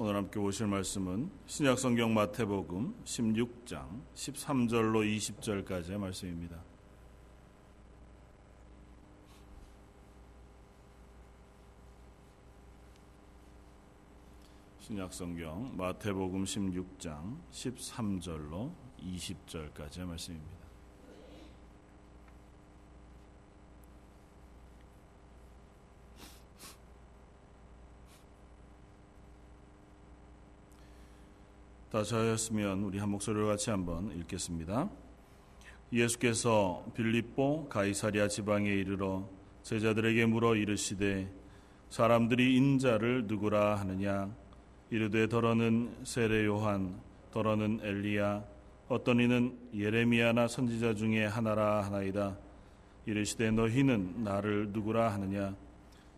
오늘 함께 보실 말씀은 신약성경 마태복음 16장 13절로 20절까지의 말씀입니다. 신약성경 마태복음 16장 13절로 20절까지의 말씀입니다. 다 저였으면 우리 한 목소리로 같이 한번 읽겠습니다. 예수께서 빌립보 가이사리아 지방에 이르러 제자들에게 물어 이르시되 사람들이 인자를 누구라 하느냐? 이르되 더러는 세례 요한 더러는 엘리야 어떤 이는 예레미야나 선지자 중에 하나라 하나이다. 이르시되 너희는 나를 누구라 하느냐?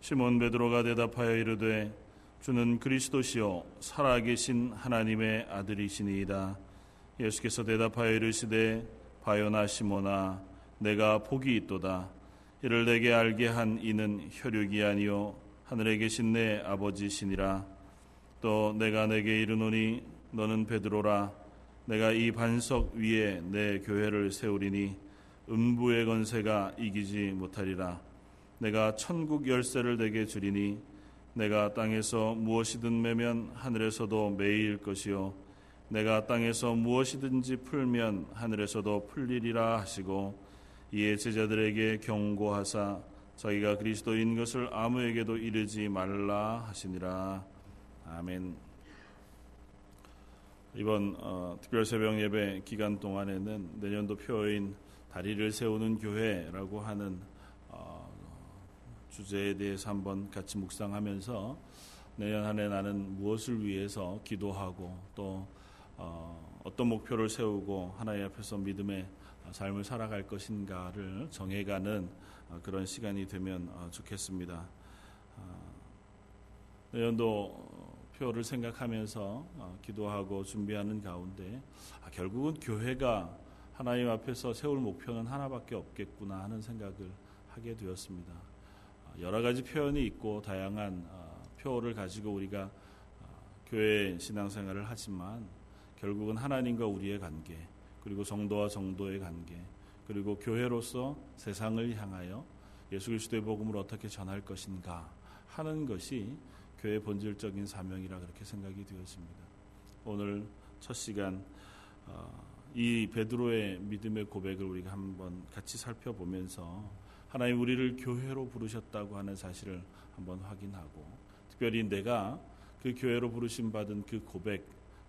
시몬 베드로가 대답하여 이르되 주는 그리스도시요 살아계신 하나님의 아들이시니이다. 예수께서 대답하여 이르시되 바요나 시모나 내가 복이 있도다. 이를 내게 알게 한 이는 혈육이 아니요 하늘에 계신 내 아버지시니라. 또 내가 내게 이르노니 너는 베드로라. 내가 이 반석 위에 내 교회를 세우리니 음부의 건세가 이기지 못하리라. 내가 천국 열쇠를 내게 주리니 내가 땅에서 무엇이든 매면 하늘에서도 매일 것이요 내가 땅에서 무엇이든지 풀면 하늘에서도 풀리리라 하시고 이에 제자들에게 경고하사 자기가 그리스도인 것을 아무에게도 이르지 말라 하시니라 아멘. 이번 어, 특별 새벽 예배 기간 동안에는 내년도 표인 다리를 세우는 교회라고 하는 주제에 대해서 한번 같이 묵상하면서 내년 한 해 나는 무엇을 위해서 기도하고 또 어, 어떤 목표를 세우고 하나님 앞에서 믿음의 삶을 살아갈 것인가를 정해가는 어, 그런 시간이 되면 어, 좋겠습니다. 어, 내년도 표를 생각하면서 기도하고 준비하는 가운데 아, 결국은 교회가 하나님 앞에서 세울 목표는 하나밖에 없겠구나 하는 생각을 하게 되었습니다. 여러 가지 표현이 있고 다양한 어, 표를 가지고 우리가 어, 교회 신앙생활을 하지만 결국은 하나님과 우리의 관계 그리고 성도와 성도의 관계 그리고 교회로서 세상을 향하여 예수 그리스도의 복음을 어떻게 전할 것인가 하는 것이 교회 본질적인 사명이라 그렇게 생각이 되었습니다. 오늘 첫 시간 어, 이 베드로의 믿음의 고백을 우리가 한번 같이 살펴보면서 하나님 우리를 교회로 부르셨다고 하는 사실을 한번 확인하고 특별히 내가 그 교회로 부르심 받은 그 고백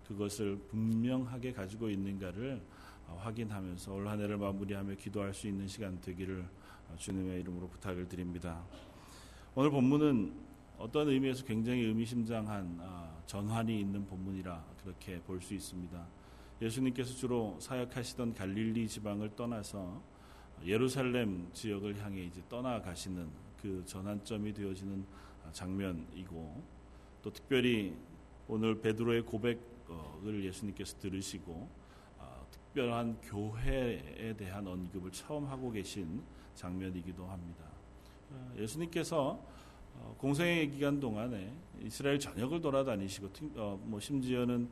그것을 분명하게 가지고 있는가를 어, 확인하면서 올 한해를 마무리하며 기도할 수 있는 시간 되기를 어, 주님의 이름으로 부탁을 드립니다. 오늘 본문은 어떤 의미에서 굉장히 의미심장한 어, 전환이 있는 본문이라 그렇게 볼 수 있습니다. 예수님께서 주로 사역하시던 갈릴리 지방을 떠나서 예루살렘 지역을 향해 이제 떠나가시는 그 전환점이 되어지는 장면이고 또 특별히 오늘 베드로의 고백을 예수님께서 들으시고 아, 특별한 교회에 대한 언급을 처음 하고 계신 장면이기도 합니다. 아, 예수님께서 어, 공생의 기간 동안에 이스라엘 전역을 돌아다니시고 어, 뭐 심지어는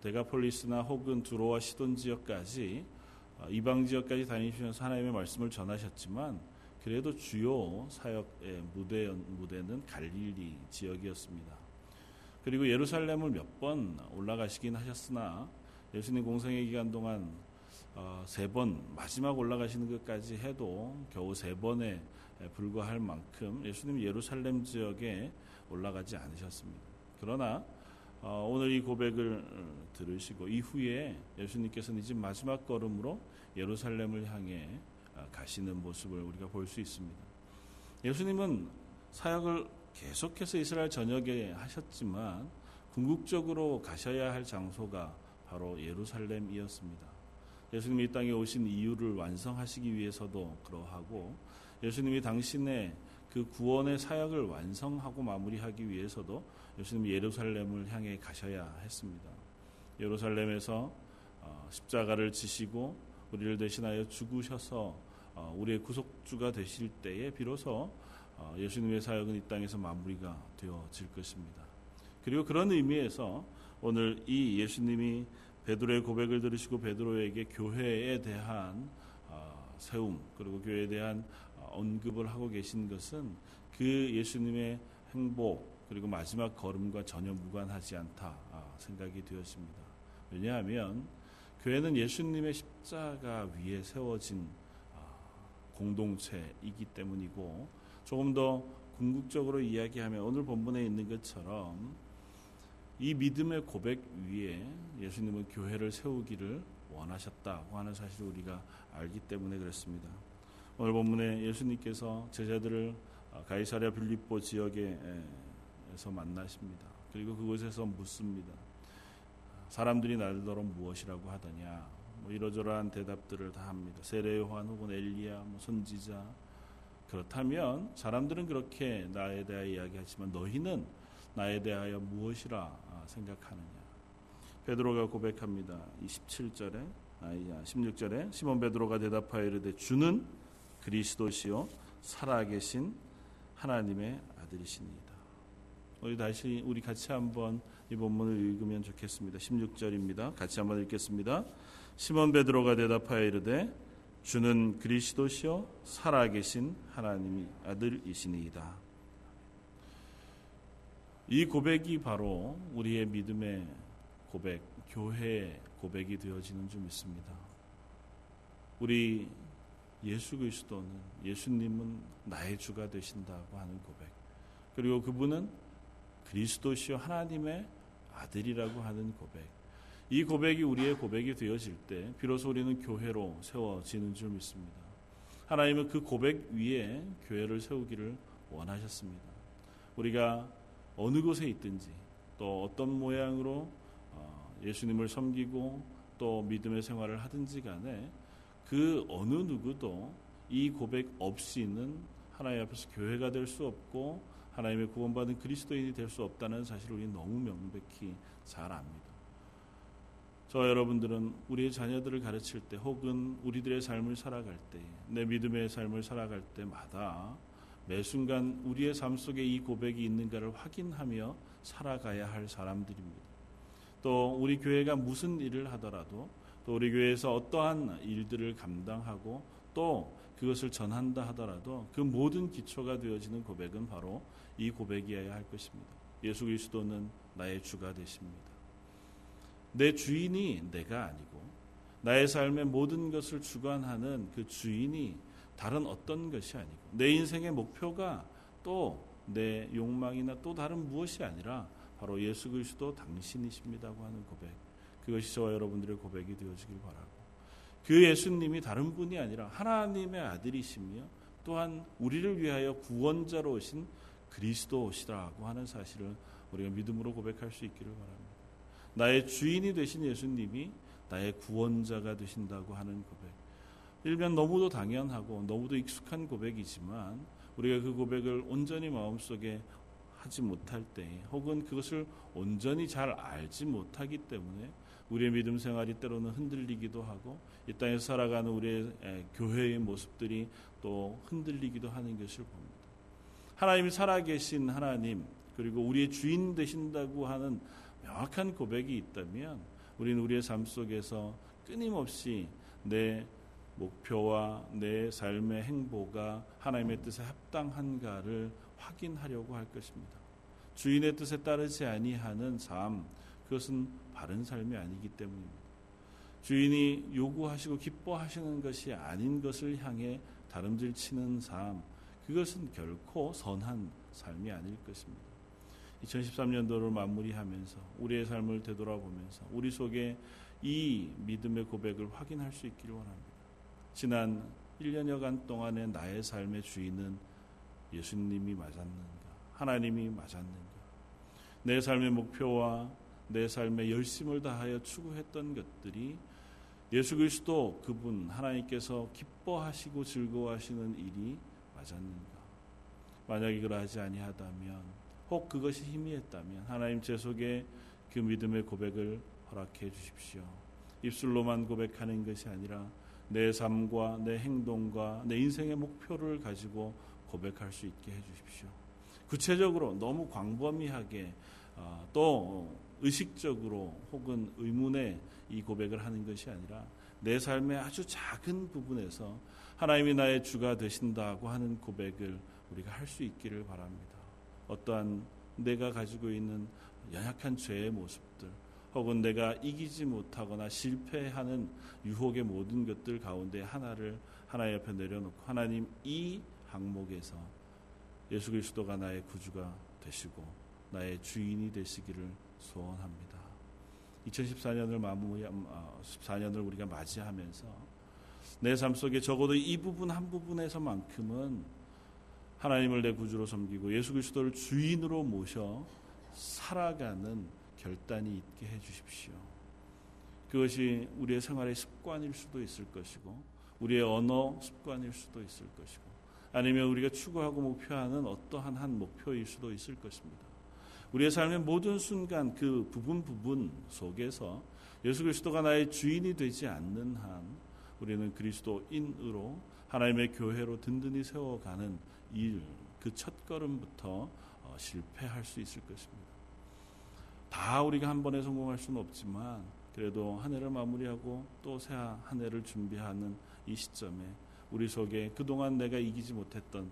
데가폴리스나 혹은 두로와 시돈 지역까지 어, 이방 지역까지 다니시면서 하나님의 말씀을 전하셨지만 그래도 주요 사역의 무대, 무대는 갈릴리 지역이었습니다. 그리고 예루살렘을 몇 번 올라가시긴 하셨으나 예수님 공생의 기간 동안 어, 세번 마지막 올라가시는 것까지 해도 겨우 세 번에 불과할 만큼 예수님 예루살렘 지역에 올라가지 않으셨습니다. 그러나 어, 오늘 이 고백을 들으시고 이후에 예수님께서는 이제 마지막 걸음으로 예루살렘을 향해 아, 가시는 모습을 우리가 볼 수 있습니다. 예수님은 사역을 계속해서 이스라엘 전역에 하셨지만 궁극적으로 가셔야 할 장소가 바로 예루살렘이었습니다. 예수님이 이 땅에 오신 이유를 완성하시기 위해서도 그러하고 예수님이 당신의 그 구원의 사역을 완성하고 마무리하기 위해서도 예수님이 예루살렘을 향해 가셔야 했습니다. 예루살렘에서 어, 십자가를 지시고 우리를 대신하여 죽으셔서 어, 우리의 구속주가 되실 때에 비로소 어, 예수님의 사역은 이 땅에서 마무리가 되어질 것입니다. 그리고 그런 의미에서 오늘 이 예수님이 베드로의 고백을 들으시고 베드로에게 교회에 대한 어, 세움 그리고 교회에 대한 어, 언급을 하고 계신 것은 그 예수님의 행복 그리고 마지막 걸음과 전혀 무관하지 않다 아, 생각이 되었습니다. 왜냐하면 교회는 예수님의 십자가 위에 세워진 아, 공동체이기 때문이고 조금 더 궁극적으로 이야기하면 오늘 본문에 있는 것처럼 이 믿음의 고백 위에 예수님은 교회를 세우기를 원하셨다고 하는 사실을 우리가 알기 때문에 그렇습니다. 오늘 본문에 예수님께서 제자들을 가이사랴 빌립보 지역에서 만나십니다. 그리고 그곳에서 묻습니다. 사람들이 나더러 무엇이라고 하더냐? 뭐 이러저러한 대답들을 다 합니다. 세례 요한 혹은 엘리야, 뭐 선지자. 그렇다면 사람들은 그렇게 나에 대하여 이야기하지만 너희는 나에 대하여 무엇이라 생각하느냐? 베드로가 고백합니다. 이 17절에 아니야 16절에 시몬 베드로가 대답하여 이르되 주는 그리스도시요 살아계신 하나님의 아들이십니다. 우리 다시 우리 같이 한번 이 본문을 읽으면 좋겠습니다. 16절입니다. 같이 한번 읽겠습니다. 시몬 베드로가 대답하여 이르되 주는 그리스도시요 살아계신 하나님의 아들이시니이다. 이 고백이 바로 우리의 믿음의 고백, 교회의 고백이 되어지는 줄 믿습니다. 우리 예수 그리스도는 예수님은 나의 주가 되신다고 하는 고백. 그리고 그분은 그리스도시요 하나님의 아들이라고 하는 고백. 이 고백이 우리의 고백이 되어질 때 비로소 우리는 교회로 세워지는 줄 믿습니다. 하나님은 그 고백 위에 교회를 세우기를 원하셨습니다. 우리가 어느 곳에 있든지 또 어떤 모양으로 어, 예수님을 섬기고 또 믿음의 생활을 하든지 간에 그 어느 누구도 이 고백 없이는 하나님 앞에서 교회가 될 수 없고 하나님의 구원받은 그리스도인이 될 수 없다는 사실을 우리는 너무 명백히 잘 압니다. 저 여러분들은 우리의 자녀들을 가르칠 때 혹은 우리들의 삶을 살아갈 때, 내 믿음의 삶을 살아갈 때마다 매 순간 우리의 삶 속에 이 고백이 있는가를 확인하며 살아가야 할 사람들입니다. 또 우리 교회가 무슨 일을 하더라도 또 우리 교회에서 어떠한 일들을 감당하고 또 그것을 전한다 하더라도 그 모든 기초가 되어지는 고백은 바로 이 고백이어야 할 것입니다. 예수 그리스도는 나의 주가 되십니다. 내 주인이 내가 아니고 나의 삶의 모든 것을 주관하는 그 주인이 다른 어떤 것이 아니고 내 인생의 목표가 또 내 욕망이나 또 다른 무엇이 아니라 바로 예수 그리스도 당신이십니다고 하는 고백. 그것이 저와 여러분들의 고백이 되어지길 바라고 그 예수님이 다른 분이 아니라 하나님의 아들이시며 또한 우리를 위하여 구원자로 오신 그리스도시라고 하는 사실을 우리가 믿음으로 고백할 수 있기를 바랍니다. 나의 주인이 되신 예수님이 나의 구원자가 되신다고 하는 고백. 일면 너무도 당연하고 너무도 익숙한 고백이지만 우리가 그 고백을 온전히 마음속에 하지 못할 때 혹은 그것을 온전히 잘 알지 못하기 때문에 우리의 믿음 생활이 때로는 흔들리기도 하고 이 땅에서 살아가는 우리의 교회의 모습들이 또 흔들리기도 하는 것을 봅니다. 하나님이 살아계신 하나님 그리고 우리의 주인 되신다고 하는 명확한 고백이 있다면 우리는 우리의 삶 속에서 끊임없이 내 목표와 내 삶의 행보가 하나님의 뜻에 합당한가를 확인하려고 할 것입니다. 주인의 뜻에 따르지 아니하는 삶 그것은 바른 삶이 아니기 때문입니다. 주인이 요구하시고 기뻐하시는 것이 아닌 것을 향해 다름질 치는 삶 그것은 결코 선한 삶이 아닐 것입니다. 2013년도를 마무리하면서 우리의 삶을 되돌아보면서 우리 속에 이 믿음의 고백을 확인할 수 있기를 원합니다. 지난 1년여간 동안의 나의 삶의 주인은 예수님이 맞았는가? 하나님이 맞았는가? 내 삶의 목표와 내 삶의 열심을 다하여 추구했던 것들이 예수 그리스도 그분 하나님께서 기뻐하시고 즐거워하시는 일이 맞았는가? 만약에 그러하지 아니하다면 혹 그것이 희미했다면 하나님 제 속에 그 믿음의 고백을 허락해 주십시오. 입술로만 고백하는 것이 아니라 내 삶과 내 행동과 내 인생의 목표를 가지고 고백할 수 있게 해 주십시오. 구체적으로 너무 광범위하게 어, 또 의식적으로 혹은 의문에 이 고백을 하는 것이 아니라 내 삶의 아주 작은 부분에서 하나님이 나의 주가 되신다고 하는 고백을 우리가 할 수 있기를 바랍니다. 어떠한 내가 가지고 있는 연약한 죄의 모습들 혹은 내가 이기지 못하거나 실패하는 유혹의 모든 것들 가운데 하나를 하나님 옆에 내려놓고 하나님 이 항목에서 예수 그리스도가 나의 구주가 되시고 나의 주인이 되시기를 소원합니다. 2014년을 마무리 14년을 아, 우리가 맞이하면서 내 삶 속에 적어도 이 부분 한 부분에서만큼은 하나님을 내 구주로 섬기고 예수 그리스도를 주인으로 모셔 살아가는 결단이 있게 해 주십시오. 그것이 우리의 생활의 습관일 수도 있을 것이고 우리의 언어 습관일 수도 있을 것이고 아니면 우리가 추구하고 목표하는 어떠한 한 목표일 수도 있을 것입니다. 우리의 삶의 모든 순간 그 부분 부분 속에서 예수 그리스도가 나의 주인이 되지 않는 한 우리는 그리스도인으로 하나님의 교회로 든든히 세워가는 일, 그 첫걸음부터 어, 실패할 수 있을 것입니다. 다 우리가 한 번에 성공할 수는 없지만 그래도 한 해를 마무리하고 또 새 한 해를 준비하는 이 시점에 우리 속에 그동안 내가 이기지 못했던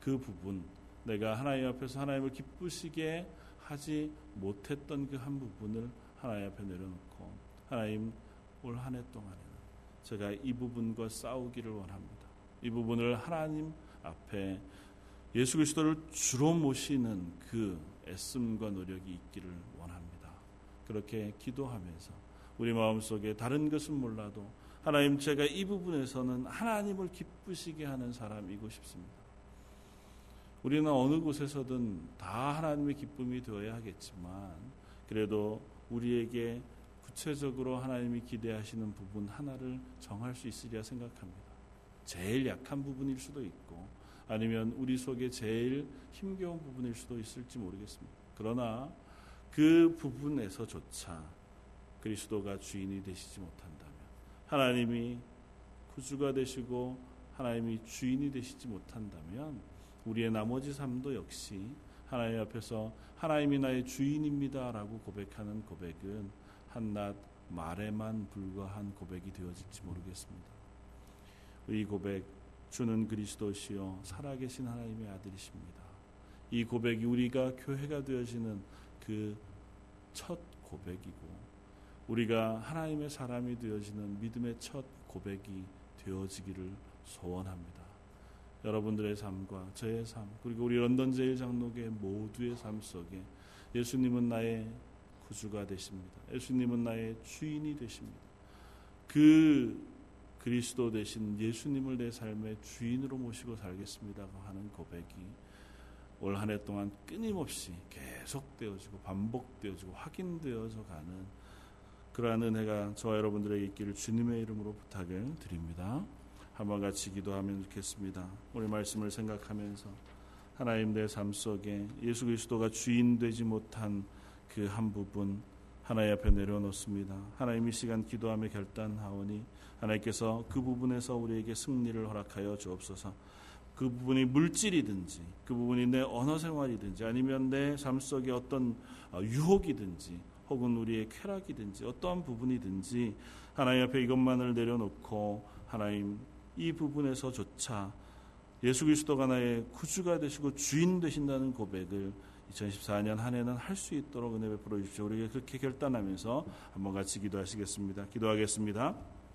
그 부분, 내가 하나님 앞에서 하나님을 기쁘시게 하지 못했던 그 한 부분을 하나님 앞에 내려놓고 하나님 올 한 해 동안에는 제가 이 부분과 싸우기를 원합니다. 이 부분을 하나님 앞에 예수 그리스도를 주로 모시는 그 애씀과 노력이 있기를 원합니다. 그렇게 기도하면서 우리 마음속에 다른 것은 몰라도 하나님 제가 이 부분에서는 하나님을 기쁘시게 하는 사람이고 싶습니다. 우리는 어느 곳에서든 다 하나님의 기쁨이 되어야 하겠지만 그래도 우리에게 구체적으로 하나님이 기대하시는 부분 하나를 정할 수 있으리라 생각합니다. 제일 약한 부분일 수도 있고 아니면 우리 속에 제일 힘겨운 부분일 수도 있을지 모르겠습니다. 그러나 그 부분에서조차 그리스도가 주인이 되시지 못한다면 하나님이 구주가 되시고 하나님이 주인이 되시지 못한다면 우리의 나머지 삶도 역시 하나님 앞에서 하나님이 나의 주인입니다라고 고백하는 고백은 한낱 말에만 불과한 고백이 되어질지 모르겠습니다. 이 고백 주는 그리스도시요 살아계신 하나님의 아들이십니다. 이 고백이 우리가 교회가 되어지는 그 첫 고백이고 우리가 하나님의 사람이 되어지는 믿음의 첫 고백이 되어지기를 소원합니다. 여러분들의 삶과 저의 삶 그리고 우리 런던 제일 장로교 모두의 삶 속에 예수님은 나의 구주가 되십니다. 예수님은 나의 주인이 되십니다. 그 그리스도 되신 예수님을 내 삶의 주인으로 모시고 살겠습니다고 하는 고백이 올 한 해 동안 끊임없이 계속되어지고 반복되어지고 확인되어져 가는 그러한 은혜가 저와 여러분들에게 있기를 주님의 이름으로 부탁을 드립니다. 한번 같이 기도하면 좋겠습니다. 우리 말씀을 생각하면서 하나님 내 삶 속에 예수 그리스도가 주인 되지 못한 그 한 부분 하나님 앞에 내려놓습니다. 하나님 이 시간 기도하며 결단하오니 하나님께서 그 부분에서 우리에게 승리를 허락하여 주옵소서. 그 부분이 물질이든지 그 부분이 내 언어 생활이든지 아니면 내 삶 속에 어떤 어, 유혹이든지 혹은 우리의 쾌락이든지 어떠한 부분이든지 하나님 앞에 이것만을 내려놓고 하나님 이 부분에서조차 예수 그리스도가 나의 구주가 되시고 주인 되신다는 고백을 2014년 한 해는 할 수 있도록 은혜 베풀어 주십시오. 우리가 그렇게 결단하면서 한번 같이 기도하시겠습니다. 기도하겠습니다.